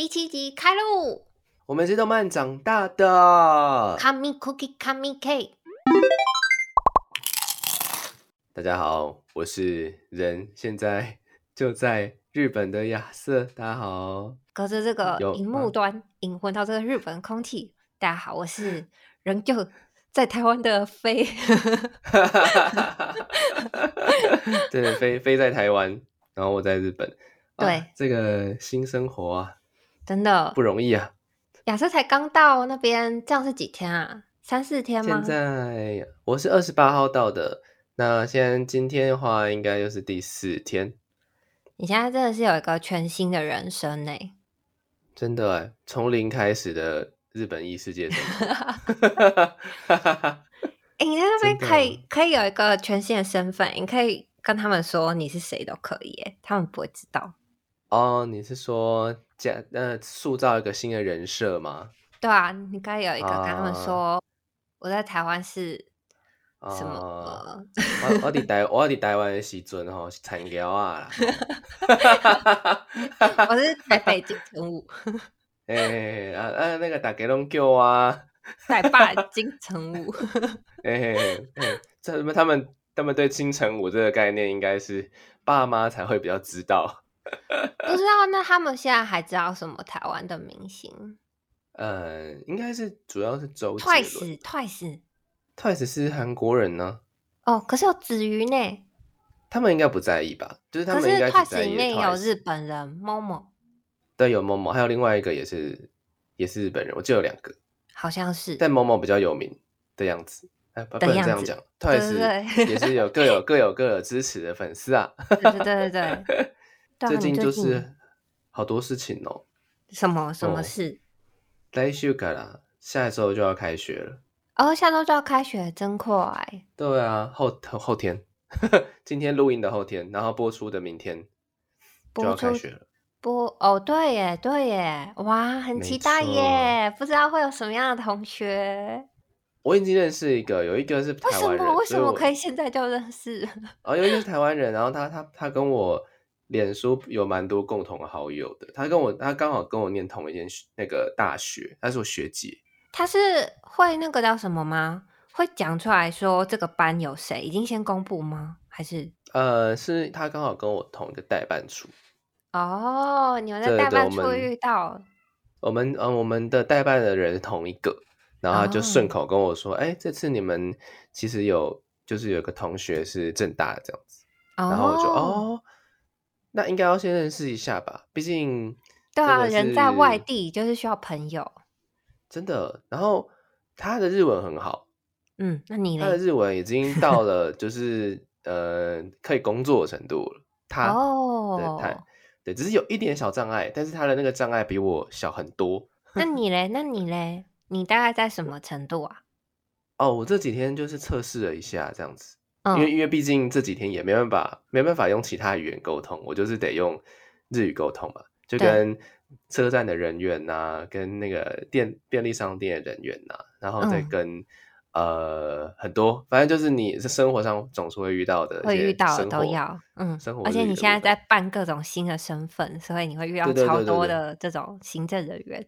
第七集开录我们是动漫长大的。，Come Cookie Come Cake。大家好，我是人现在就在日本的亚瑟。大家好，隔着这个有荧幕啊端，引混到这个日本空气。大家好，我是人就在台湾的飞。真的飞飞在台湾，然后我在日本。啊对这个新生活啊，真的不，容易啊。亚瑟才刚到那边，这样是几天啊？三四天吗现？在我是二十八号到的，那现在今天的话，应该又是第四天。你现在真的是有一个全新的人生呢、真的哎，从零开始的日本异世界生活。哎、你在那边可以可以有一个全新的身份，你可以跟他们说你是谁都可以，哎，他们不会知道。哦，你是说假呃塑造一个新的人设吗？对啊，你该有一个跟他们啊说，我在台湾是什么？我我伫台我伫台湾的时阵吼是菜鸟啊啦，我是台北金城武，诶、啊啊那个大家拢叫我啊，台霸金城武。诶、欸，这他们他们对金城武这个概念应该是爸妈才会比较知道。不知道那他们现在还知道什么台湾的明星呃，应该是主要是周杰伦？Twice Twice，Twice 是韩国人呢，哦，可是有子瑜呢，他们应该不在意吧？就是他们应该只 Twice 里面有日本人 Momo，对，有 Momo，，还有另外一个也是也是日本人，我记得有两个，好像是。但 Momo 比较有名的样子。哎，不能这样讲，Twice 对也是有各有各有各有支持的粉丝啊。对对对对对。最近就是好多事情哦。什么什么哦事？来週から下周就要开学了。哦，下周就要开学，真快！对啊，后后后天，今天录音的后天，然后播出的明天就要开学了。不哦，对耶，对耶，哇，很期待耶！不知道会有什么样的同学？我已经认识一个，有一个是为什台湾人，为什么所以我可以现在就认识？哦，有一个是台湾人，然后他他他跟我脸书有蛮多共同好友的。他跟我他刚好跟我念同一间那个大学，他是我学姐。他是会那个叫什么吗？会讲出来说这个班有谁？已经先公布吗？还是呃，是他刚好跟我同一个代办处。哦，你们在代办处遇到？我们呃我们的代办的人是同一个，然后他就顺哦口跟我说：“哎、这次你们其实有就是有个同学是正大的这样子。”然后我就哦，那应该要先认识一下吧，毕竟对啊，人在外地就是需要朋友。真的。然后他的日文很好，嗯，那你呢他的？日文已经到 了就是呃可以工作的程度了。他对哦，他对，只是有一点小障碍，但是他的那个障碍比我小很多。那你嘞？那你嘞？你大概在什么程度啊？哦，我这几天就是测试了一下这样子，嗯，因为因为毕竟这几天也没办法没办法用其他语言沟通，我就是得用日语沟通嘛，就跟车站的人员呐、跟那个店便利商店的人员呐、然后再嗯。跟、呃很多，反正就是你是生活上总是会遇到的会遇到的都要，嗯生，活而且你现在在办各种新的身份，所以你会遇到超多的这种行政人员。对，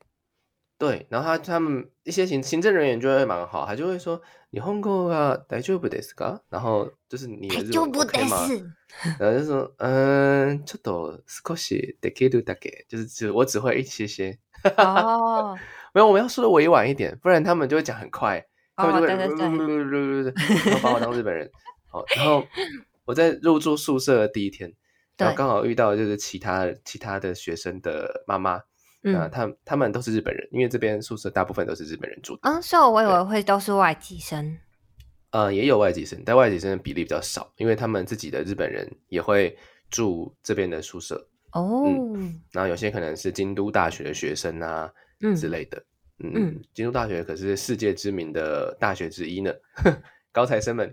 然后他他们一些行行政人员就会蛮好，他就会说你日本語が大丈夫ですか？然后就是你的日文大丈夫 OK 吗？です。然后就说嗯，ちょっと少しできるだけ，就是只我只会一些些，哦，没有我们要说的委婉一点，不然他们就会讲很快，他们哦，就会对对对，然后把我当日本人。好，然后我在入住宿舍的第一天，然后对刚好遇到就是其他其他的学生的妈妈， 那嗯。他他们都是日本人，因为这边宿舍大部分都是日本人住的，嗯，所以我以对。为会都是外籍生。呃，也有外籍生，但外籍生的比例比较少，因为他们自己的日本人也会住这边的宿舍，哦，然后有些可能是京都大学的学生啊嗯之类的，嗯，嗯。京都大学可是世界知名的大学之一呢，高材生们，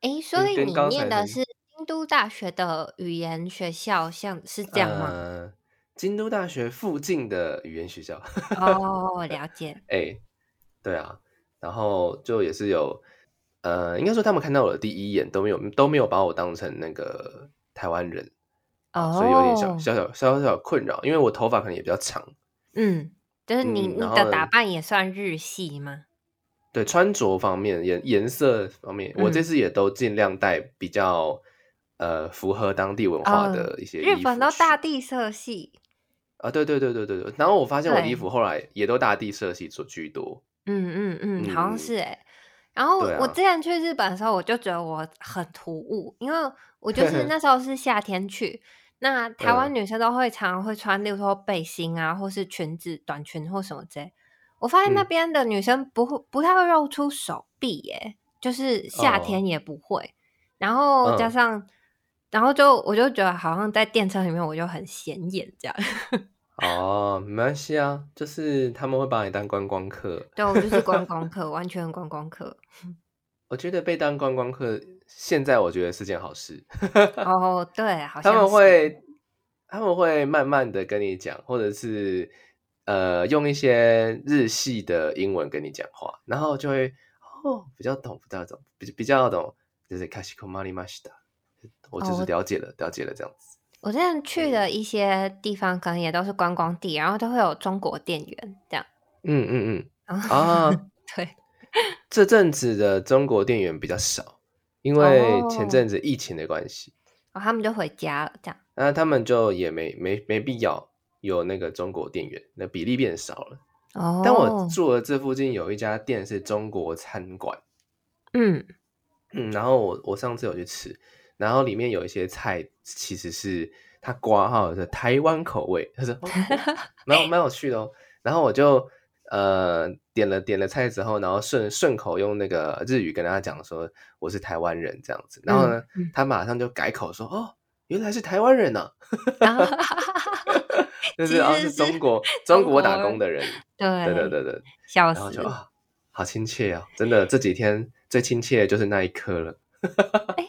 哎，所以你念的是京都大学的语言学校，像是这样吗？呃，京都大学附近的语言学校，哦，了解。哎、对啊，然后就也是有，呃，应该说他们看到我的第一眼都没有都没有把我当成那个台湾人，哦，所以有点小。小小小小困扰，因为我头发可能也比较长，嗯，就是你你的打扮也算日系吗？对，穿着方面颜颜色方面，我这次也都尽量带比较呃符合当地文化的一些日本都大。地色系啊，对对对对对对。然后我发现我衣服后来也都大地色系做居多。嗯嗯嗯，好像是哎。然后我之前去日本的时候，我就觉得我很突兀，因为我就 是那时候是夏天去，那台湾女生都会常常会穿，例如说背心啊，或是裙子、短裙或什么之类。我发现那边的女生不会不太会露出手臂，耶，就是夏天也不会。然后加上，然后就我就觉得好像在电车里面我就很显眼这样。哦，没关系啊，就是他们会把你当观光客。对，我就是观光 客，完全观光客。我觉得被当观光客，现在我觉得是件好事。哦，对，好像他们会他们会慢慢的跟你讲，或者是。呃，用一些日系的英文跟你讲话，然后就会哦，比较懂，比较懂，比比较懂，就是卡西库玛里玛西达，我就是了解了，了解了这样子。我之前去的一些地方，可能也都是观光地，然后都会有中国店员这样。嗯嗯嗯啊，对，这阵子的中国店员比较少，因为前阵子疫情的关系，哦，他们就回家了这样。那他们就也没没没必要。有那个中国店员，那比例变少了。哦，但我住的这附近有一家店是中国餐馆。嗯嗯，然后我我上次有去吃，然后里面有一些菜其实是他挂号的台湾口味，他说 蛮有蛮有趣的哦。然后我就呃点了点了菜之后，然后顺顺口用那个日语跟他讲说我是台湾人这样子，然后呢他马上就改口说哦原来是台湾人呢。就是啊，是中国中国打工的人，对对对对对，笑死啊，好亲切啊！真的这几天最亲切的就是那一刻了。哎，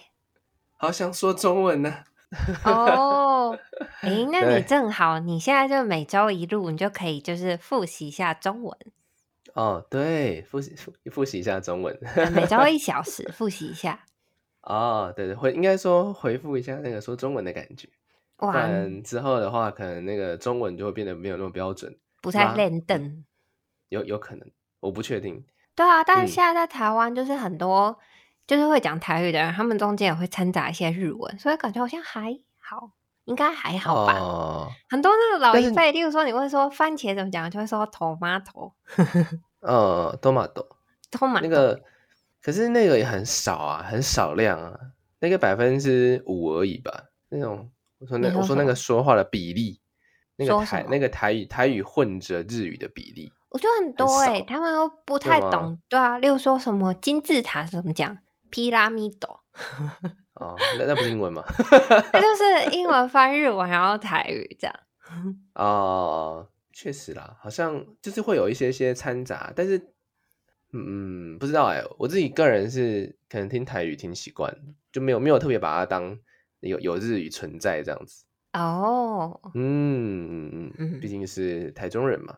好想说中文呢。哦，哎，那你正好，你现在就每周一路，你就可以就是复习一下中文。哦，对，复习复复习一下中文，每周一小时 复习一下。哦，对对，回应该说回复一下那个说中文的感觉。不然之后的话，可能那个中文就会变得没有那么标准，不太练登。有有可能，我不确定。对啊，但是现在在台湾，就是很多就是会讲台语的人，他们中间也会掺杂一些日文，所以感觉好像还好，应该还好吧。很多那个老一辈，例如说你会说番茄怎么讲，就会说 tomato。呃，tomato，tomato 那个，可是那个也很少啊，很少量啊，那个百分之五而已吧，那种。我说那我说那个说话的比例，那个台那个台语台语混着日语的比例，我觉得很多哎，他们都不太懂，对啊，例如说什么金字塔怎么讲，皮拉米多，哦，那那不是英文吗？那就是英文翻日文，然后台语这样。哦，确实啦，好像就是会有一些些掺杂，但是嗯，不知道哎，我自己个人是可能听台语听习惯，就没有没有特别把它当。有有日语存在这样子哦，嗯嗯嗯，毕竟是台中人嘛。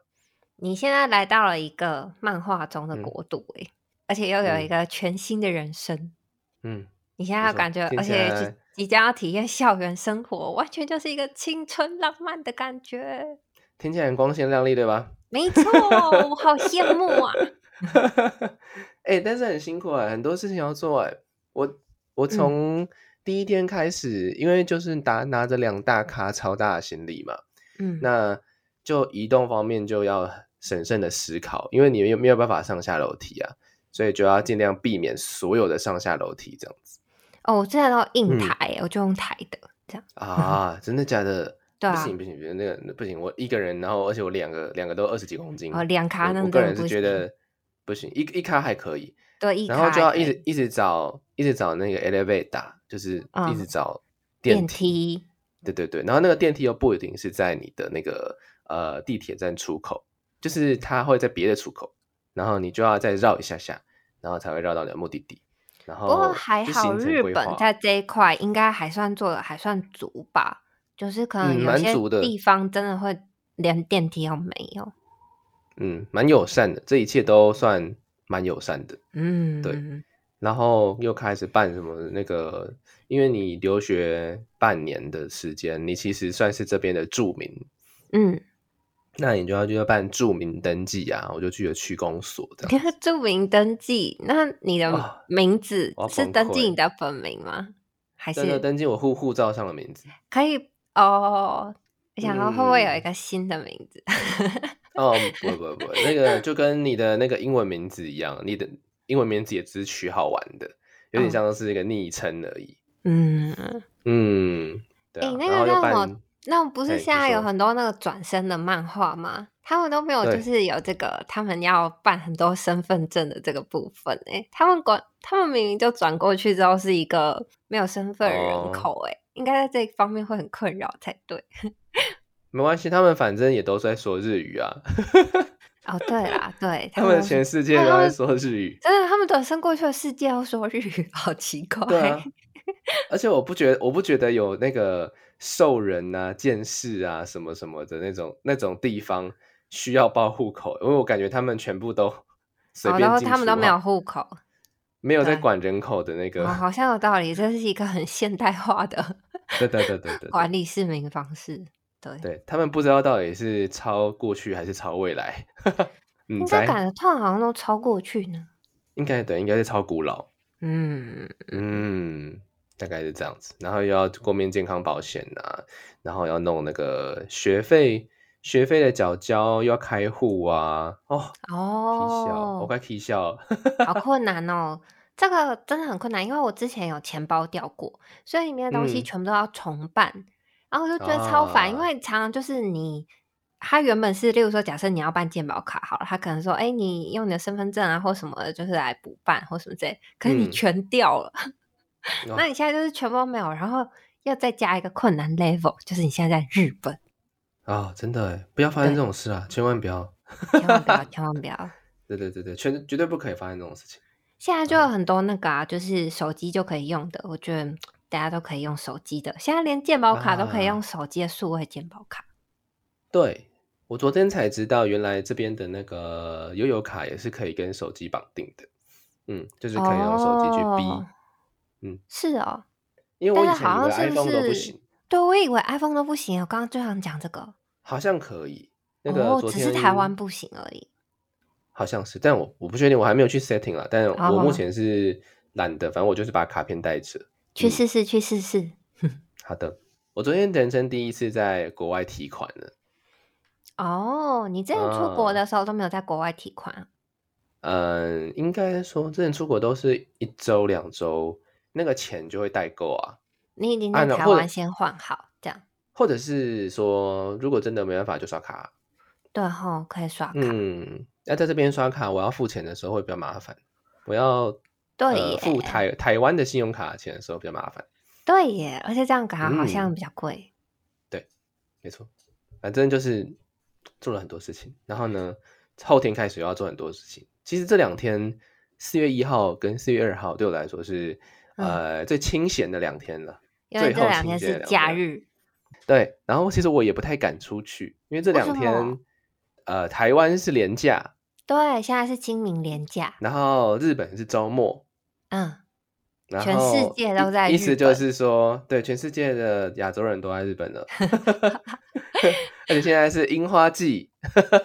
你现在来到了一个漫画中的国度哎，而且又有一个全新的人生。嗯，你现在感觉，而且即将要体验校园生活，完全就是一个青春浪漫的感觉。听起来很光鲜亮丽，对吧？没错，我好羡慕啊。哎，但是很辛苦啊，很多事情要做哎。我我从。第一天开始，因为就是拿拿着两大卡超大的行李嘛，嗯，那就移动方面就要审慎的思考，因为你没有没有办法上下楼梯啊，所以就要尽量避免所有的上下楼梯这样子。哦，我现在都硬抬，我就用抬的这样 啊，真的假的？对啊，不行不行，那个不行，我一个人，然后而且我两个两个都二十几公斤，哦，两卡那我个人是觉得不行，一一卡还可以，对，一然后就要一直一直找一直找那个 elevator。就是一直找电梯，对对对，然后那个电梯又不一定是在你的那个呃地铁站出口，就是它会在别的出口，然后你就要再绕一下下，然后才会绕到你的目的地。然后不过还好，日本在这一块应该还算做的还算足吧，就是可能有些地方真的会连电梯都没有。嗯，蛮友善的，这一切都算蛮友善的。嗯，对。然后又开始办什么那个，因为你留学半年的时间，你其实算是这边的住民，嗯，那你就要就要办注名登记啊，我就去了区公所的。注名登记，那你的名字是登记你的本名吗？还是登记我户护照上的名字？可以哦。我想说会不会有一个新的名字？哦，不不不，那个就跟你的那个英文名字一样，你的英文名字也只是取好玩的，有点像是一个昵称而已。嗯嗯，对。哎，那个叫什么？那不是现在有很多那个转身的漫画吗？他们都没有，就是有这个，他们要办很多身份证的这个部分。哎，他们管，他们明明就转过去之后是一个没有身份人口，哎，应该在这方面会很困扰才对。没关系，他们反正也都在说日语啊。哦，对啦，对，他们全世界都在说日语。真的，他们转身过去的世界要说日语，好奇怪。对啊，而且我不觉得，我不觉得有那个兽人啊、剑士啊什么什么的那种那种地方需要报户口，因为我感觉他们全部都随便进他们都没有户口，没有在管人口的那个。好像有道理，这是一个很现代化的，对对对对对，管理市民方式。对他们不知道到底是超过去还是超未来，应该感觉他们好像都超过去呢。应该对，应该是超古老。嗯嗯，大概是这样子。然后又要国民健康保险啊，然后要弄那个学费，学费的缴交又要开户啊。哦哦，我快气笑，好困 难哦。这个真的很困难，因为我之前有钱包掉过，所以里面的东西全部都要重办。然后我就觉得超烦，因为常常就是你，他原本是，例如说，假设你要办健保卡好了，他可能说，哎，你用你的身份证啊，或什么，就是来补办或什么之类，可是你全掉了，那你现在就是全部都没有，然后要再加一个困难 level，就是你现在在日本啊，真的不要发生这种事啊，千万不要，千万不要，千万不要，对对对对，全绝对不可以发生这种事情。现在就有很多那个啊，就是手机就可以用的，我觉得。大家都可以用手机的，现在连健保卡都可以用手机的数位健保卡。对我昨天才知道，原来这边的那个悠游卡也是可以跟手机绑定的。嗯，就是可以用手机去逼。嗯，是哦。因为我以前以为 iPhone 都不行。对，我以为 iPhone 都不行。我刚刚就想讲这个，好像可以。那个只是台湾不行而已。好像是，但我我不确定，我还没有去 setting 了。但我目前是懒得，反正我就是把卡片带着。去试试，去试试。好的，我昨天人生第一次在国外提款了。哦，你之前出国的时候都没有在国外提款？嗯，应该说之前出国都是一周两周，那个钱就会代购啊。你已经在台湾先换好，这样。或者是说，如果真的没办法，就刷卡。对哈，可以刷卡。嗯，要在这边刷卡，我要付钱的时候会比较麻烦。我要。对，付台台湾的信用卡钱的时候比较麻烦。对耶，而且这样卡好像比较贵。对，没错，反正就是做了很多事情。然后呢，后天开始又要做很多事情。其实这两天，四月一号跟四月二号对我来说是呃最清闲的两天了。因为这两天是假日。对，然后其实我也不太敢出去，因为这两天呃台湾是连假。对，现在是清明连假，然后日本是周末。嗯，全世界都在。意思就是说，对，全世界的亚洲人都在日本了。而且现在是樱花季。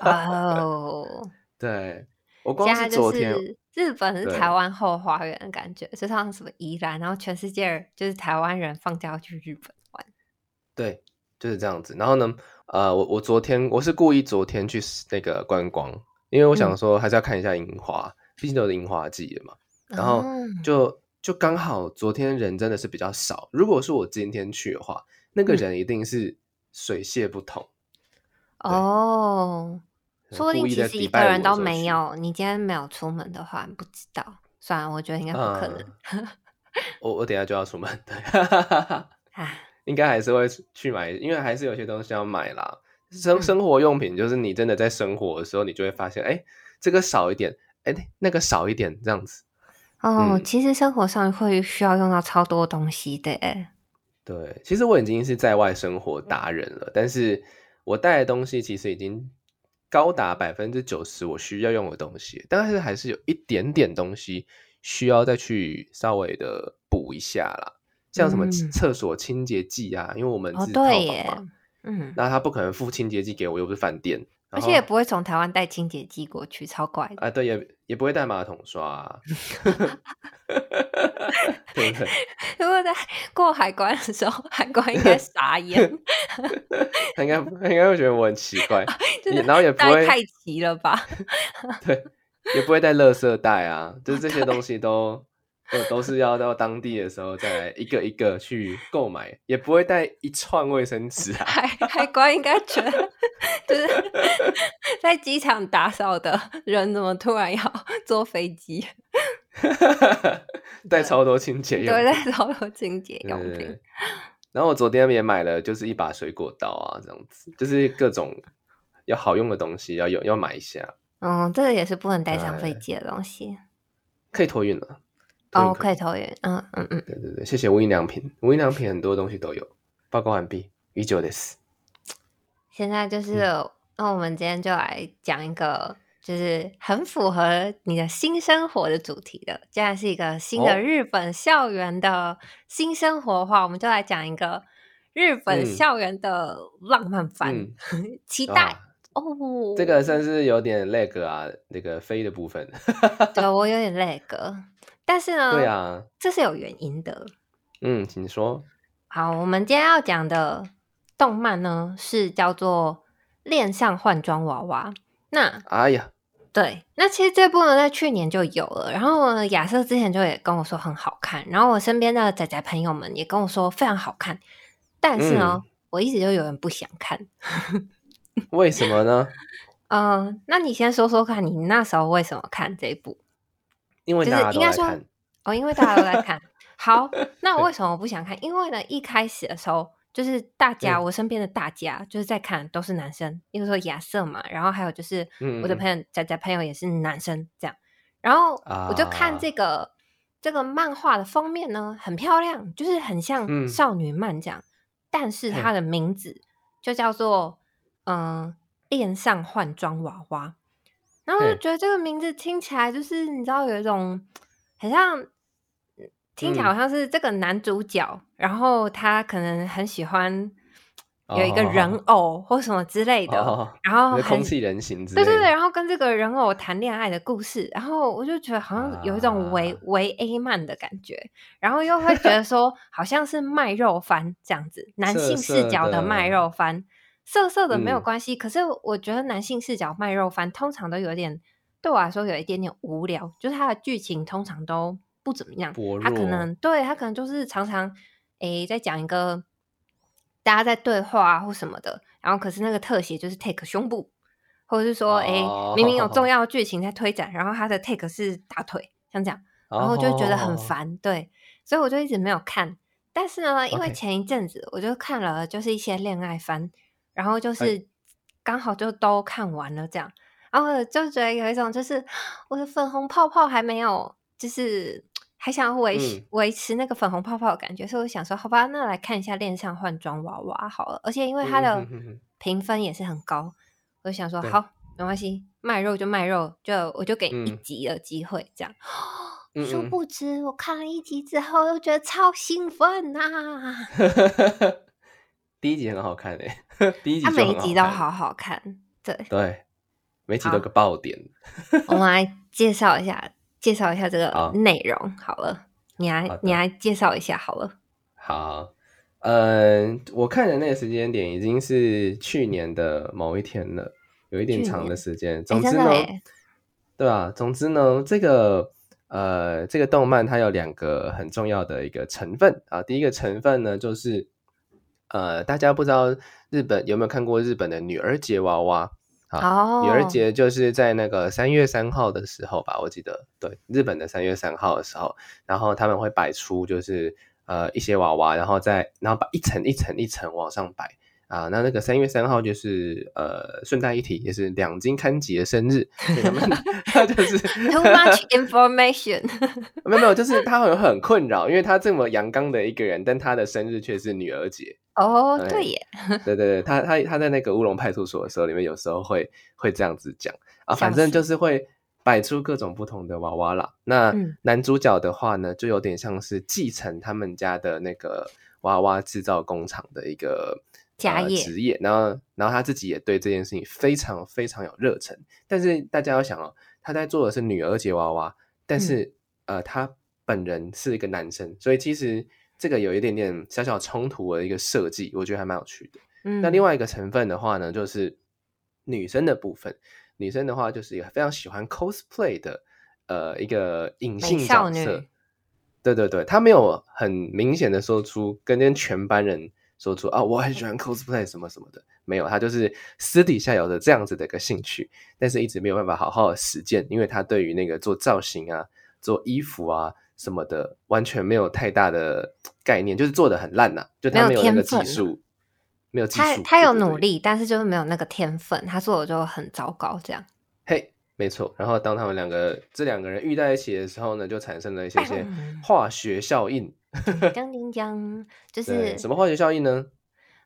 哦，对，我光是昨天，日本是台湾后花园的感觉，就像什么宜兰，然后全世界就是台湾人放假要去日本玩。对，就是这样子。然后呢，呃，我我昨天我是故意昨天去那个观光，因为我想说还是要看一下樱花，毕竟都是樱花季了嘛。然后就就刚好昨天人真的是比较少。如果是我今天去的话，那个人一定是水泄不通。哦，说不定其实一个人都没有。你今天没有出门的话，不知道。算了，我觉得应该不可能。我我等下就要出门，对，应该还是会去买，因为还是有些东西要买啦。生生活用品就是你真的在生活的时候，你就会发现，哎，这个少一点，哎，那个少一点，这样子。哦，其实生活上会需要用到超多东西的。对，其实我已经是在外生活达人了，但是我带的东西其实已经高达百分之九十我需要用的东西，但是还是有一点点东西需要再去稍微的补一下啦，像什么厕所清洁剂啊，因为我们是套房嘛，嗯，那他不可能付清洁剂给我，又不是饭店，而且也不会从台湾带清洁剂过去，超怪的啊！对，也也不会带马桶刷，对不对？如果在过海关的时候，海关应该傻眼，他应该他应该会觉得我很奇怪，然后也不会太齐了吧？对，也不会带垃圾袋啊，就是这些东西都。都都是要到当地的时候再来一个一个去购买，也不会带一串卫生纸啊。海海关应该觉得，就是 在机场打扫的人怎么突然要 坐飞机？带超多清洁用，对，带超多清洁用品。然后我昨天也买了，就是一把水果刀啊，这样子，就是各种要好用的东西要有要买一下。嗯，这个也是不能带上飞机的东西，可以托运了。哦，可以投影，嗯嗯嗯，对对对，谢谢无印良品，无印良品很多东西都有。报告完毕，依旧的是。现在就是，那我们今天就来讲一个，就是很符合你的新生活的主题的。既然是一个新的日本校园的新生活的话，我们就来讲一个日本校园的浪漫番，期待哦。这个算是有点 lag 啊，那个飞的部分。对我有点 lag。但是呢，对啊，这是有原因的。嗯，请说。好，我们今天要讲的动漫呢，是叫做《恋上换装娃娃》。那，哎呀，对，那其实这部呢，在去年就有了。然后亚瑟之前就也跟我说很好看，然后我身边的仔仔朋友们也跟我说非常好看。但是呢，我一直就有人不想看。为什么呢？嗯，那你先说说看，你那时候为什么看这部？因为大家都在看哦，因为大家都在看。好，那我为什么不想看？因为呢，一开始的时候就是大家，我身边的大家就是在看，都是男生，因为说亚瑟嘛，然后还有就是我的朋友仔仔朋友也是男生，这样。然后我就看这个这个漫画的封面呢，很漂亮，就是很像少女漫这样，但是它的名字就叫做嗯，恋上换装娃娃。然后我就觉得这个名字听起来就是你知道有一种很像，听起来好像是这个男主角，然后他可能很喜欢有一个人偶或什么之类的，然后空气人形之类，对对对，然后跟这个人偶谈恋爱的故事，然后我就觉得好像有一种唯唯 A 漫的感觉，然后又会觉得说好像是卖肉番这样子，男性视角的卖肉番。色色的没有关系，可是我觉得男性视角卖肉番通常都有点对我来说有一点点无聊，就是它的剧情通常都不怎么样。他可能对他可能就是常常诶在讲一个大家在对话或什么的，然后可是那个特写就是 take 胸部，或者是说诶明明有重 要剧情在推展，然后他的 take 是大腿，像这样，然后就觉得很烦。对，所以我就一直没有看。但是呢，因为前一阵子我就看了，就是一些恋爱番。然后就是刚好就都看完了，这样，然后就觉得有一种就是我的粉红泡泡还没有，就是还想维维持那个粉红泡泡的感觉，所以我想说，好吧，那来看一下恋上换装娃娃好了。而且因为它的评分也是很高，我就想说，好，没关系，卖肉就卖肉，就我就给一集的机会，这样。殊不知我看了一集之后，又觉得超兴奋呐。第一集很好看诶，第一集他每一集都好好看，对对，每集都个爆点。我们来介绍一下，介绍一下这个内容好了，你来你来介绍一下好了。好，嗯，我看的那个时间点已经是去年的某一天了，有一点长的时间。总之呢，对吧？总之呢，这个呃，这个动漫它有两个很重要的一个成分啊，第一个成分呢就是。呃，大家不知道日本有没有看过日本的女儿节娃娃啊？女儿节就是在那个三月三号的时候吧，我记得对，日本的三月三号的时候，然后他们会摆出就是呃一些娃娃，然后再然后把一层一层一层往上摆。啊，那那个三月三号就是呃，顺带一提，也是两金刊吉的生日。他就是 too much information。没有没有，就是他会很困扰，因为他这么阳刚的一个人，但他的生日却是女儿节。哦，对耶。对对对，他他他在那个乌龙派出所的时候，里面有时候会会这样子讲啊，反正就是会摆出各种不同的娃娃啦。那男主角的话呢，就有点像是继承他们家的那个娃娃制造工厂的一个。家业职业，然后然后他自己也对这件事情非常非常有热忱。但是大家要想哦，他在做的是女儿节娃娃，但是呃，他本人是一个男生，所以其实这个有一点点小小冲突的一个设计，我觉得还蛮有趣的。嗯，那另外一个成分的话呢，就是女生的部分，女生的话就是一个非常喜欢 cosplay 的呃一个隐性角色。对对对，她没有很明显的说出跟全班人。说出啊，我很喜欢 cosplay 什么什么的，没有，她就是私底下有着这样子的一个兴趣，但是一直没有办法好好的实践，因为她对于那个做造型啊、做衣服啊什么的，完全没有太大的概念，就是做的很烂呐，就他没有那个技术，没有技术，他他有努力，但是就是没有那个天分，他做的就很糟糕，这样。嘿，没错。然后当他们两个这两个人遇在一起的时候呢，就产生了一些些化学效应。讲讲讲，就是什么化学效应呢？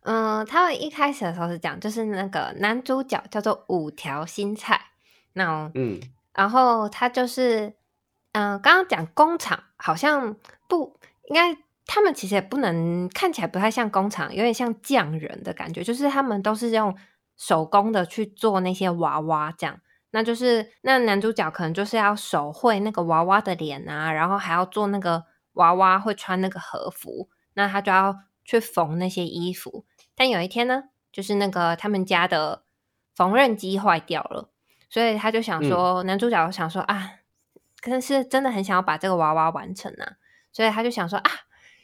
嗯，他们一开始的时候是讲，就是那个男主角叫做五条新菜，那嗯，然后他就是，嗯，刚刚讲工厂好像不应该，他们其实也不能看起来不太像工厂，有点像匠人的感觉，就是他们都是用手工的去做那些娃娃，这样，那就是那男主角可能就是要手绘那个娃娃的脸啊，然后还要做那个。娃娃会穿那个和服，那他就要去缝那些衣服。但有一天呢，就是那个他们家的缝纫机坏掉了，所以他就想说，男主角想说啊，可是真的很想要把这个娃娃完成啊，所以他就想说啊，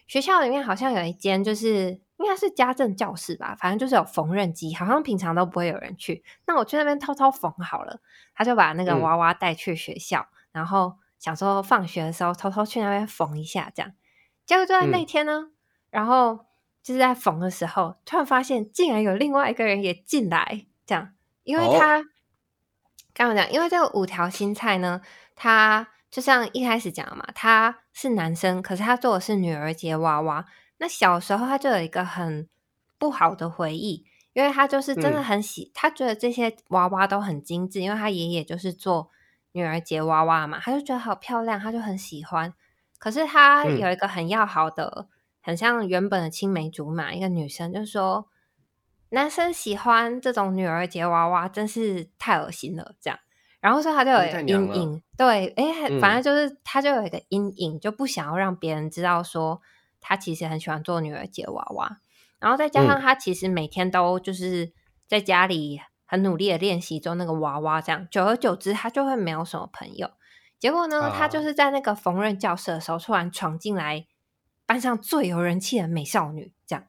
学校里面好像有一间，就是应该是家政教室吧，反正就是有缝纫机，好像平常都不会有人去，那我去那边偷偷缝好了。他就把那个娃娃带去学校，然后。想说放学的时候偷偷去那边缝一下，这样。结果就在那天呢，然后就是在缝的时候，突然发现竟然有另外一个人也进来，这样。因为他刚刚讲，因为这个五条新菜呢，他就像一开始讲嘛，他是男生，可是他做的是女儿节娃娃。那小时候他就有一个很不好的回忆，因为他就是真的很喜，他觉得这些娃娃都很精致，因为他爷爷就是做。女儿节娃娃嘛，他就觉得好漂亮，他就很喜欢。可是他有一个很要好的，很像原本的青梅竹马一个女生，就说男生喜欢这种女儿节娃娃真是太恶心了，这样。然后说他就有阴影，对，哎，反正就是他就有一个阴影，就不想要让别人知道说他其实很喜欢做女儿节娃娃。然后再加上他其实每天都就是在家里。很努力的练习做那个娃娃，这样久而久之，他就会没有什么朋友。结果呢，他就是在那个缝纫教室的时候，突然闯进来班上最有人气的美少女，这样。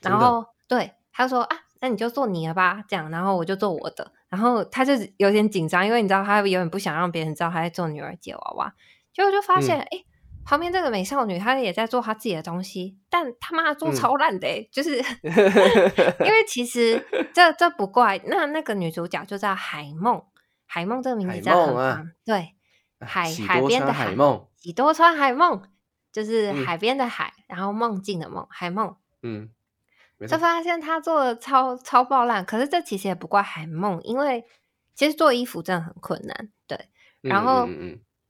然后对他说啊，那你就做你的吧，这样。然后我就做我的。然后他就有点紧张，因为你知道他有点不想让别人知道他在做女儿节娃娃。结果就发现，哎。旁边这个美少女，她也在做她自己的东西，但他妈做超烂的，就是 因为其实这这不怪。那那个女主角就叫海梦，海梦这个名字叫很棒，对，海海边的海梦，喜多川海梦，就是海边的海，然后梦境的梦，海梦。嗯，就发现他做的超超爆烂，可是这其实也不怪海梦，因为其实做衣服真的很困难，对。然后，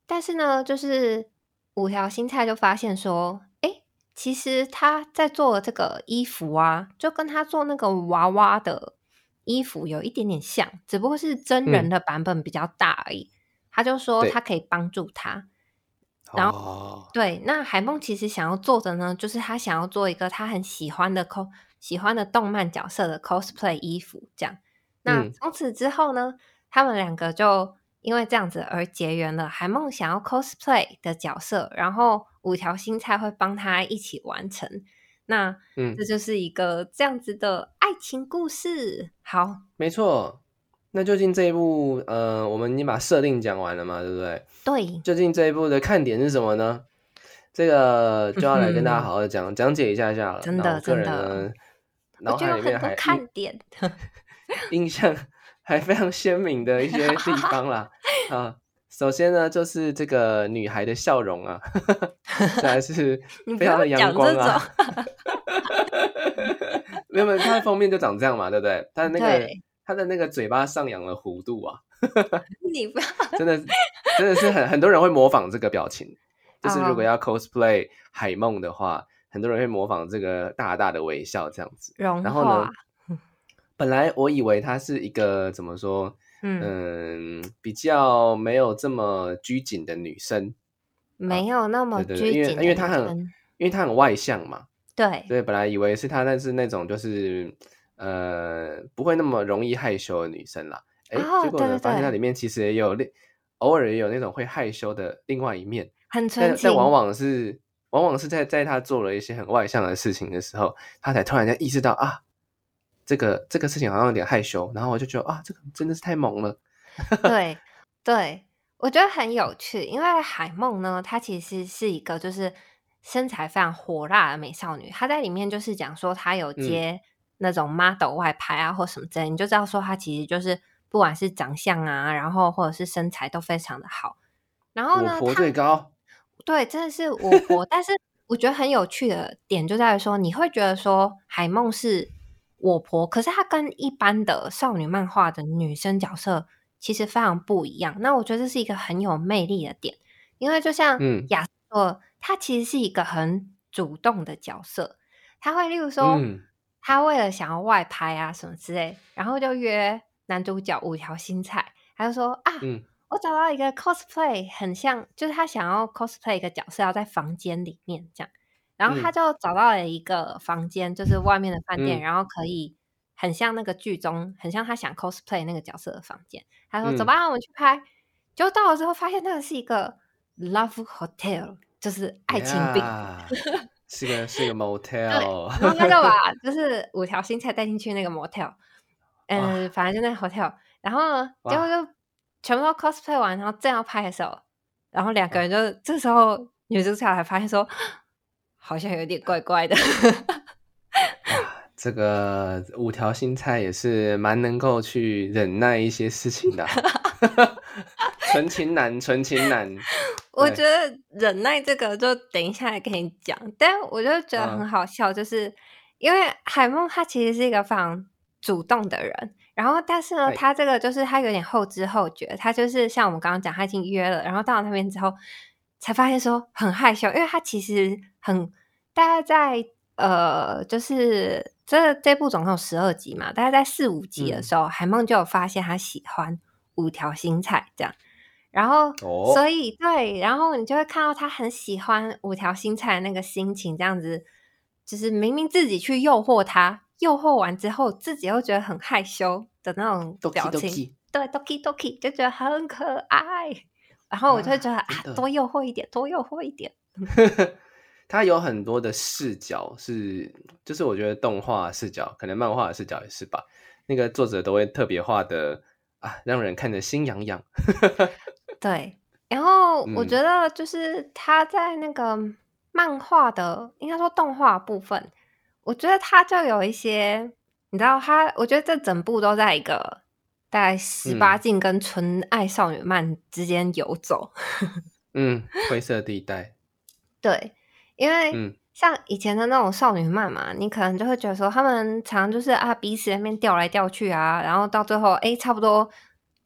但是呢，就是。五条新菜就发现说：“哎，其实他在做这个衣服啊，就跟他做那个娃娃的衣服有一点点像，只不过是真人的版本比较大而已。”他就说他可以帮助他。然后，对，那海梦其实想要做的呢，就是他想要做一个他很喜欢的 cos 喜欢的动漫角色的 cosplay 衣服，这样。那从此之后呢，他们两个就。因为这样子而结缘了，海梦想要 cosplay 的角色，然后五条新菜会帮他一起完成。那，嗯，这就是一个这样子的爱情故事。好，没错。那究竟这一部，呃，我们已经把设定讲完了嘛，对不对？对。究竟这一部的看点是什么呢？这个就要来跟大家好好讲讲解一下下了。真的，真的。脑海里面还看点印象。还非常鲜明的一些地方啦啊！首先呢，就是这个女孩的笑容啊，还是 非常的阳光啊。没有没有，她的封面就长这样嘛，对不对？她的 那个她的那个嘴巴上扬的弧度啊，你不要真的真的是很很多人会模仿这个表情，就是如果要 cosplay 海梦的话，很多人会模仿这个大大的微笑这样子。然后呢？本来我以为她是一个怎么说，嗯，比较没有这么拘谨的女生，没有那么拘谨，因为因为她很，因为她很外向嘛。对对，本来以为是她，但是那种就是呃，不会那么容易害羞的女生啦。哎，结果呢，发现她里面其实也有另偶尔也有那种会害羞的另外一面，很纯情。但往往是往往是在在他做了一些很外向的事情的时候，他才突然间意识到啊。这个这个事情好像有点害羞，然后我就觉得啊，这个真的是太萌了。对对，我觉得很有趣，因为海梦呢，她其实是一个就是身材非常火辣的美少女。她在里面就是讲说，她有接那种 model 外拍啊，或什么之类，你就知道说她其实就是不管是长相啊，然后或者是身材都非常的好。然后呢，活最高，对，真的是我婆。但是我觉得很有趣的点就在于说，你会觉得说海梦是。我婆，可是她跟一般的少女漫画的女生角色其实非常不一样。那我觉得这是一个很有魅力的点，因为就像亚瑟，她其实是一个很主动的角色。她会例如说，他为了想要外拍啊什么之类，然后就约男主角五条新菜，他就说啊，我找到一个 cosplay 很像，就是他想要 cosplay 一个角色要在房间里面这样。然后他就找到了一个房间，就是外面的饭店，然后可以很像那个剧中，很像他想 cosplay 那个角色的房间。他说：“走吧，我们去拍。”就到了之后，发现那个是一个 love hotel，就是爱情病，是个是个 motel。然后他就把 就是五条新菜带进去那个 motel，嗯，反正就那 hotel。然后呢，结果就全部都 cosplay 完，然后正要拍的时候，然后两个人就这时候女主角才发现说。好像有点怪怪的。这个五条新菜也是蛮能够去忍耐一些事情的，纯情男，纯情男。我觉得忍耐这个就等一下来跟你讲，但我就觉得很好笑，就是因为海梦他其实是一个非常主动的人，然后但是呢，他这个就是他有点后知后觉，他就是像我们刚刚讲，他已经约了，然后到了那边之后才发现说很害羞，因为他其实很。大概在呃，就是这这部总共有十二集嘛，大概在四五集的时候，海梦就有发现他喜欢五条新菜这样，然后所以对，然后你就会看到他很喜欢五条新菜那个心情，这样子，就是明明自己去诱惑他，诱惑完之后自己又觉得很害羞的那种表情，对，doki doki 就觉得很可爱，然后我就觉得啊，多诱惑一点，多诱惑一点。它有很多的视角，是就是我觉得动画视角，可能漫画的视角也是吧。那个作者都会特别画的啊，让人看着心痒痒。对，然后我觉得就是他在那个漫画的，应该说动画部分，我觉得他就有一些，你知道，他我觉得这整部都在一个大概十八禁跟纯爱少女漫之间游走。嗯，灰色地带。对。因为像以前的那种少女漫嘛，你可能就会觉得说，他们常就是啊彼此那边调来调去啊，然后到最后哎差不多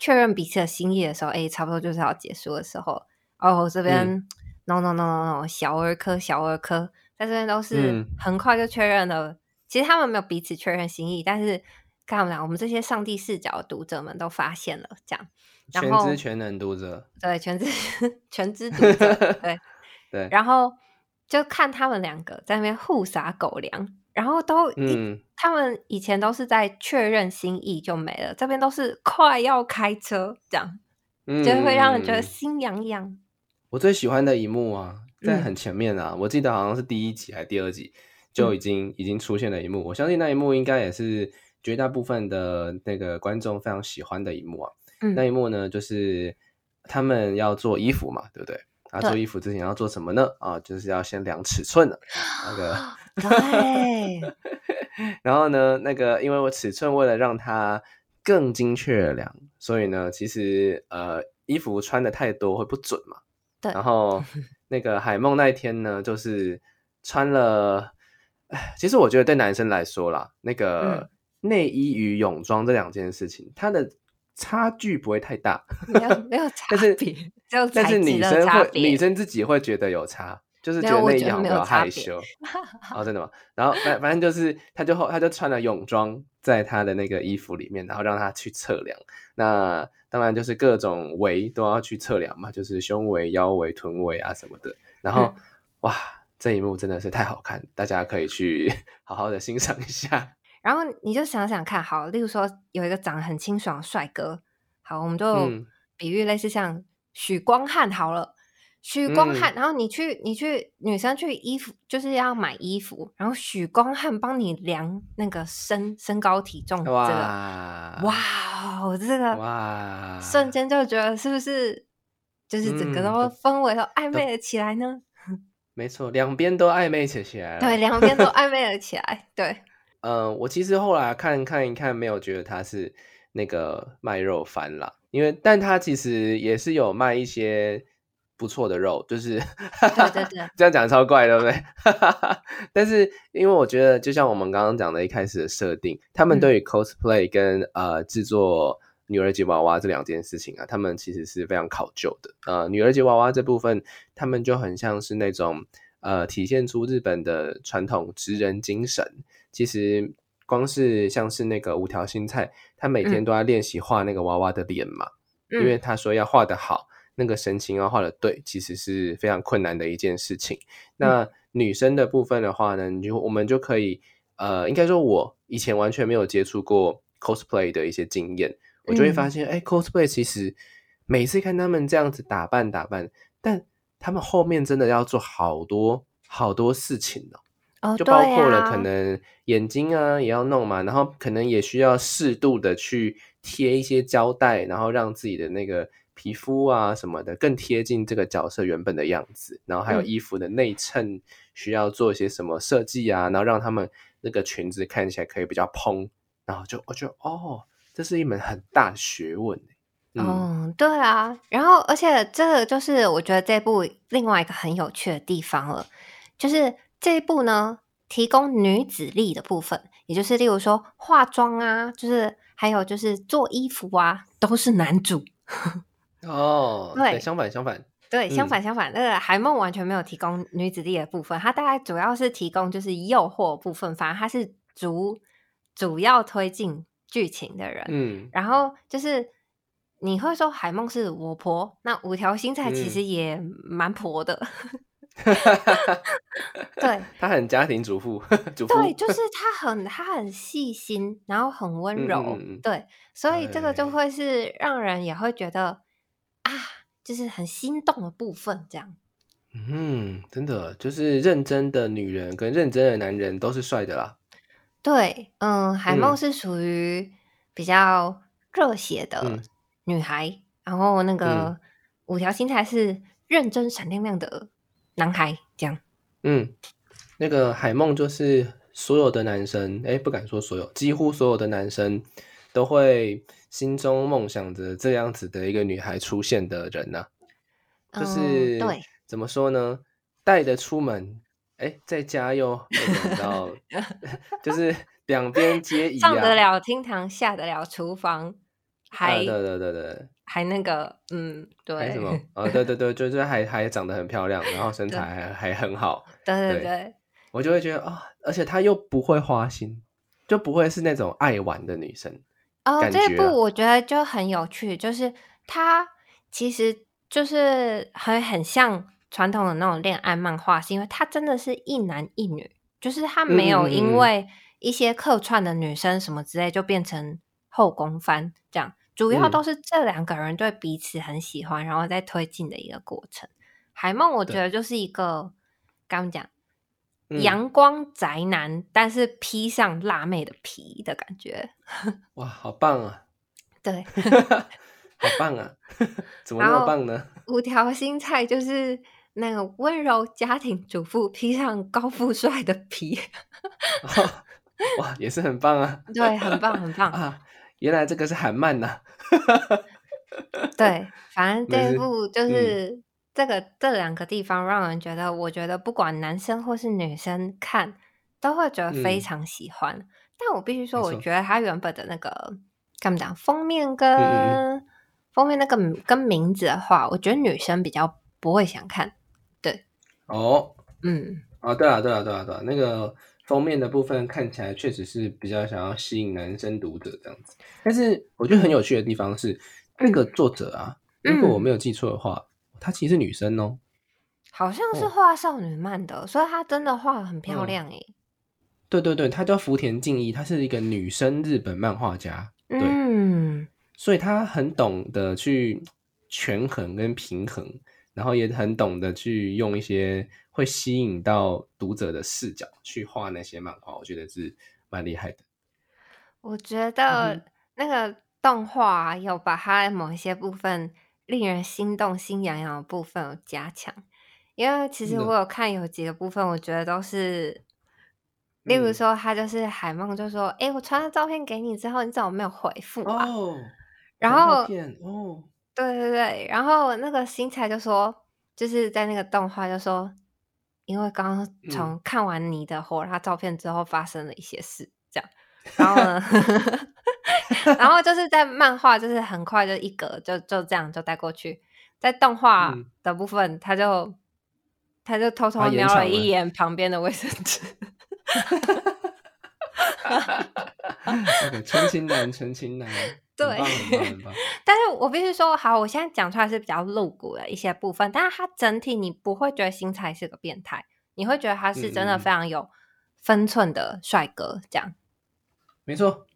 确认彼此的心意的时候，哎差不多就是要结束的时候，哦这边 no no no no no 小儿科小儿科在这边都是很快就确认了，其实他们没有彼此确认心意，但是看我们讲，我们这些上帝视角的读者们都发现了这样，全知全能读者，对全知 全知读者，对。对，然后。就看他们两个在那边互撒狗粮，然后都，嗯，他们以前都是在确认心意就没了，这边都是快要开车这样，就会让人觉得心痒痒。我最喜欢的一幕啊，在很前面啊，我记得好像是第一集还是第二集就已经已经出现了一幕，我相信那一幕应该也是绝大部分的那个观众非常喜欢的一幕啊。那一幕呢，就是他们要做衣服嘛，对不对？啊做衣服之前要做什么呢？啊，就是要先量尺寸的，那个对。然后呢，那个因为我尺寸为了让它更精确量，所以呢，其实呃衣服穿的太多会不准嘛。对。然后 那个海梦那一天呢，就是穿了，其实我觉得对男生来说啦，那个内衣与泳装这两件事情，它的。差距不会太大，没有没有 差别，但是女生会女生自己会觉得有差，就是觉得那一样比较害羞。哦，真的吗？然后反反正就是他就后他就穿了泳装在他的那个衣服里面，然后让他去测量。那当然就是各种围都要去测量嘛，就是胸围、腰围、臀围啊什么的。然后哇，这一幕真的是太好看，大家可以去 好好的欣赏一下。然后你就想想看，好，例如说有一个长得很清爽的帅哥，好，我们就比喻类似像许光汉好了，许光汉，然后你去你去女生去衣服就是要买衣服，然后许光汉帮你量那个身身高体重，这个哇，我这个哇，瞬间就觉得是不是就是整个都氛围都暧昧了起来呢？没错，两边都暧昧起起来了，对，两边都 暧昧了起来，对。嗯，我其实后来看看一看，没有觉得他是那个卖肉番啦，因为但他其实也是有卖一些不错的肉，就是 对对对，这样讲超怪，对不对？但是因为我觉得，就像我们刚刚讲的一开始的设定，他们对于 cosplay 跟呃制作女儿节娃娃这两件事情啊，他们其实是非常考究的。呃，女儿节娃娃这部分，他们就很像是那种呃，体现出日本的传统职人精神。其实光是像是那个五条新菜，他每天都在练习画那个娃娃的脸嘛，因为他说要画得好，那个神情要画得对，其实是非常困难的一件事情。那女生的部分的话呢，你就我们就可以，呃，应该说我以前完全没有接触过 cosplay 的一些经验，我就会发现，哎，cosplay 其实每次看他们这样子打扮打扮，但他们后面真的要做好多好多事情哦。就包括了可能眼睛啊也要弄嘛，然后可能也需要适度的去贴一些胶带，然后让自己的那个皮肤啊什么的更贴近这个角色原本的样子。然后还有衣服的内衬需要做一些什么设计啊，然后让他们那个裙子看起来可以比较蓬。然后就我觉得哦，这是一门很大学问。嗯，对啊。然后而且这个就是我觉得这部另外一个很有趣的地方了，就是。这一部呢，提供女子力的部分，也就是例如说化妆啊，就是还有就是做衣服啊，都是男主。哦，对，相反相反，对，相反相反，那个海梦完全没有提供女子力的部分，它大概主要是提供就是诱惑部分，反正它是主主要推进剧情的人。嗯，然后就是你会说海梦是我婆，那五条新菜其实也蛮婆的。对，她很家庭主妇，主妇对，就是她很她很细心，然后很温柔，对，所以这个就会是让人也会觉得啊，就是很心动的部分，这样。嗯，真的，就是认真的女人跟认真的男人都是帅的啦。对，嗯，海梦是属于比较热血的女孩，然后那个五条心才是认真闪亮亮的。男孩这样，嗯，那个海梦就是所有的男生，哎，不敢说所有，几乎所有的男生都会心中梦想着这样子的一个女孩出现的人呢，就是对，怎么说呢？带着出门，哎，在家又等到，就是两边皆宜，上得了厅堂，下得了厨房，还对对对对。还那个，嗯，对，还什么？哦，对对 对，就是还还长得很漂亮，然后身材还还很好。对对对，我就会觉得啊，而且她又不会花心，就不会是那种爱玩的女生。哦，这部我觉得就很有趣，就是她其实就是很很像传统的那种恋爱漫画，是因为它真的是一男一女，就是他没有因为一些客串的女生什么之类就变成后宫番这样。主要都是这两个人对彼此很喜欢，然后再推进的一个过程。海梦我觉得就是一个刚讲阳光宅男，但是披上辣妹的皮的感觉。哇，好棒啊！对，好棒啊！怎么那么棒呢？五条新菜就是那个温柔家庭主妇披上高富帅的皮。哇，也是很棒啊！对，很棒，很棒啊！原来这个是韩漫呐，对，反正 这一部就是这个这两个地方让人觉得，我觉得不管男生或是女生看都会觉得非常喜欢。但我必须说，我觉得他原本的那个干嘛讲封面跟封面那个跟名字的话，我觉得女生比较不会想看。对，哦，嗯，啊，对啊，对啊，对啊，对啊，那个封面的部分看起来确实是比较想要吸引男生读者这样子。但是我觉得很有趣的地方是，那个作者啊，如果我没有记错的话，她其实是女生哦，好像是画少女漫的，所以她真的画很漂亮诶。对对对，她叫福田静一，她是一个女生日本漫画家，对，所以她很懂得去权衡跟平衡。然后也很懂得去用一些会吸引到读者的视角去画那些漫画，我觉得是蛮厉害的。我觉得那个动画有把它某一些部分令人心动、心痒痒的部分有加强，因为其实我有看有几个部分，我觉得都是，例如说他就是海梦就说：“哎，我传了照片给你之后，你怎么没有回复啊？”然后哦。对对对，然后那个新菜就说，就是在那个动画就说，因为刚刚从看完你的火辣照片之后，发生了一些事，这样，然后呢，然后就是在漫画，就是很快就一格，就就这样就带过去，在动画的部分，他就他就偷偷瞄了一眼旁边的卫生纸。纯情男，纯情男，对，但是我必须说，好，我现在讲出来是比较露骨的一些部分，但是他整体你不会觉得新才是个变态，你会觉得他是真的非常有分寸的帅哥，这样，没错。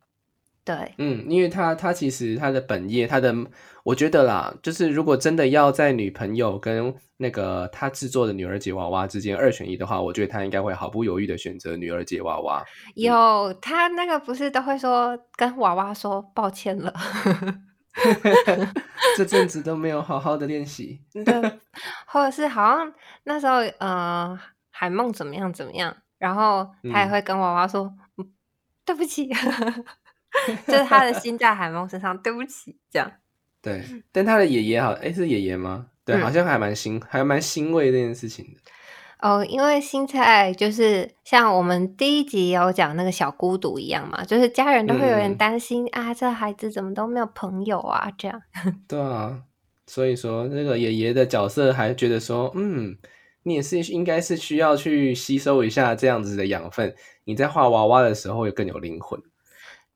对，嗯，因为他他其实他的本业，他的我觉得啦，就是如果真的要在女朋友跟那个他制作的女儿节娃娃之间二选一的话，我觉得他应该会毫不犹豫的选择女儿节娃娃。有他那个不是都会说跟娃娃说抱歉了，这阵子都没有好好的练习，对，或者是好像那时候呃海梦怎么样怎么样，然后他也会跟娃娃说对不起。就是他的心在海梦身上，对不起，这样。对，但他的爷爷好，哎，是爷爷吗？对，好像还蛮欣，还蛮欣慰这件事情的。哦，因为新菜就是像我们第一集有讲那个小孤独一样嘛，就是家人都会有点担心啊，这孩子怎么都没有朋友啊，这样。对啊，所以说那个爷爷的角色还觉得说，嗯，你也是应该是需要去吸收一下这样子的养分，你在画娃娃的时候也更有灵魂。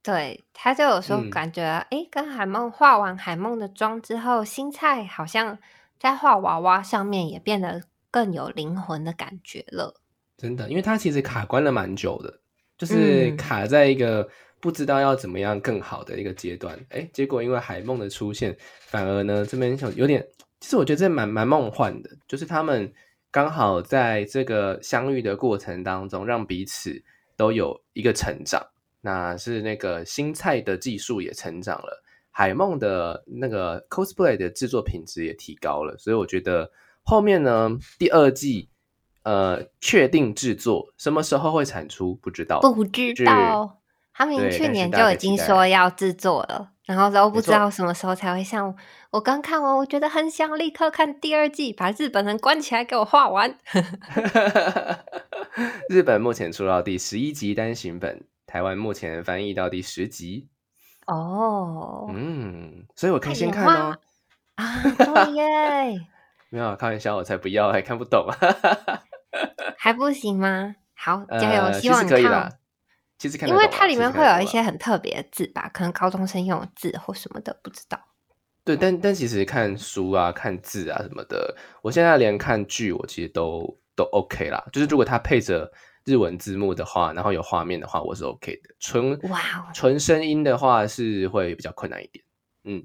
对，他就有时候感觉，哎，跟海梦画完海梦的妆之后，新菜好像在画娃娃上面也变得更有灵魂的感觉了。真的，因为他其实卡关了蛮久的，就是卡在一个不知道要怎么样更好的一个阶段。哎，结果因为海梦的出现，反而呢这边有点，其实我觉得这蛮蛮梦幻的，就是他们刚好在这个相遇的过程当中，让彼此都有一个成长。那是那个新菜的技术也成长了，海梦的那个 cosplay 的制作品质也提高了，所以我觉得后面呢第二季呃确定制作什么时候会产出不知道，不知道，他们去年就已经说要制作了，然后都不知道什么时候才会上。我刚看完，我觉得很想立刻看第二季，把日本人关起来给我画完。日本目前出到第十一集单行本。台湾目前翻译到第十集哦，嗯，所以我可以先看哦啊，对耶，没有开玩笑，我才不要，还看不懂，还不行吗？好，加油，希望可以啦。其实看，因为它里面会有一些很特别的字吧，可能高中生用的字或什么的，不知道。对，但但其实看书啊、看字啊什么的，我现在连看剧，我其实都都 OK 啦。就是如果它配着。日文字幕的话，然后有画面的话，我是 OK 的。纯哇，纯声音的话是会比较困难一点。嗯，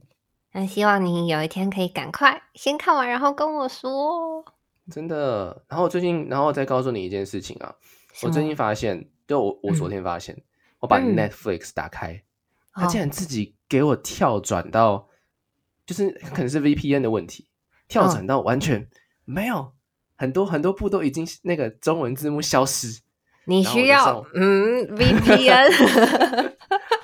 那希望你有一天可以赶快先看完，然后跟我说。真的。然后我最近，然后再告诉你一件事情啊，我最近发现，就我我昨天发现，我把 Netflix 打开，它竟然自己给我跳转到，就是可能是 VPN 的问题，跳转到完全没有很多很多部都已经那个中文字幕消失。你需要嗯 VPN，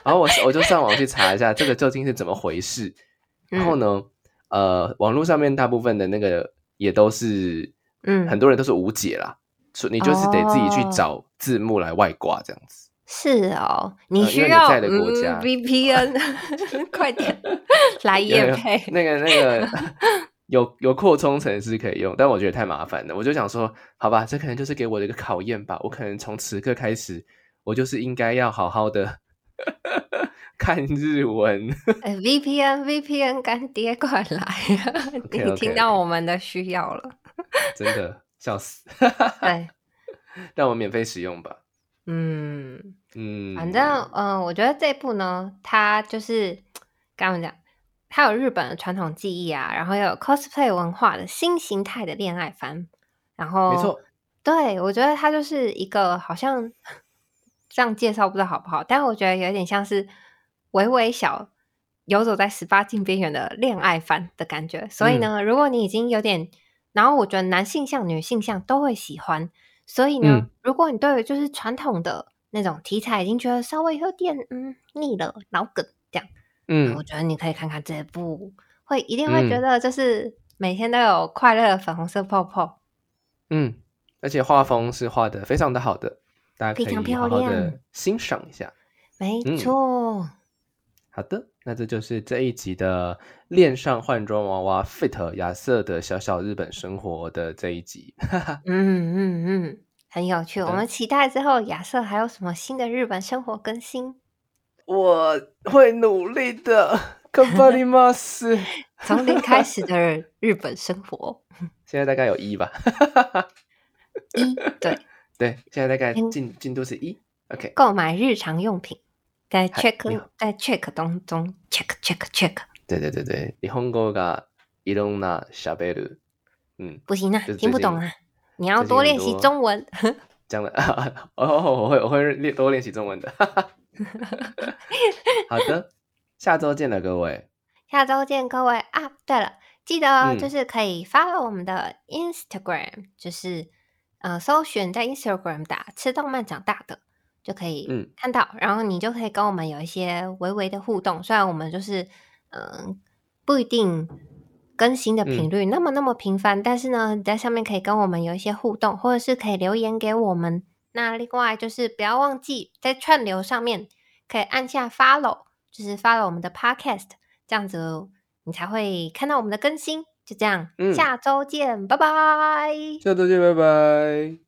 然后我 我就上网去查一下这个究竟是怎么回事。然后呢，呃，网络上面大部分的那个也都是，嗯，很多人都是无解啦，所以你就是得自己去找字幕来外挂这样子。是哦，你需要在的国家 VPN，快点来夜配那个那个有有扩充程式可以用，但我觉得太麻烦了。我就想说，好吧，这可能就是给我的一个考验吧。我可能从此刻开始，我就是应该要好好的 看日文。VPN，VPN 干爹快来！你听到我们的需要了，真的笑死。对，让我免费使用吧。嗯嗯，反正嗯，我觉得这部呢，它就是刚刚讲。它有日本的传统技艺啊，然后又有 cosplay 文化的新形态的恋爱番，然后没错，对我觉得它就是一个好像 这样介绍不知道好不好，但我觉得有点像是微微小游走在十八禁边缘的恋爱番的感觉。所以呢，如果你已经有点，然后我觉得男性向、女性向都会喜欢。所以呢，如果你对就是传统的那种题材已经觉得稍微有点嗯腻了、老梗。嗯，我觉得你可以看看这部，会一定会觉得就是每天都有快乐的粉红色泡泡。嗯，而且画风是画的非常的好的，大家可以好好的欣赏一下。没错。好的，那这就是这一集的恋上换装娃娃 Fit 亚瑟的小小日本生活的这一集。嗯嗯嗯，很有趣，我们期待之后亚瑟还有什么新的日本生活更新。我会努力的，干巴里马斯，从零开始的日本生活，现在大概有一吧，一对对，现在大概进进度是一，OK。购买日常用品，在 check 在 check 当中 check check check。对对对对，日本語がいろんな喋る，嗯，不行啊，听不懂啊，你要多练习中文。这样的哦，我会我会练多练习中文的。 好的，下周见了各位。下周见各位啊！对了，记得就是可以 follow 我们的 Instagram，就是呃，搜寻在 Instagram 打“吃动漫长大的”就可以看到，然后你就可以跟我们有一些微微的互动。虽然我们就是嗯不一定更新的频率那么那么频繁，但是呢，在上面可以跟我们有一些互动，或者是可以留言给我们。那另外就是不要忘记在串流上面可以按下 follow，就是 follow 我们的 podcast，这样子你才会看到我们的更新。就这样，下周见，拜拜。下周见，拜拜。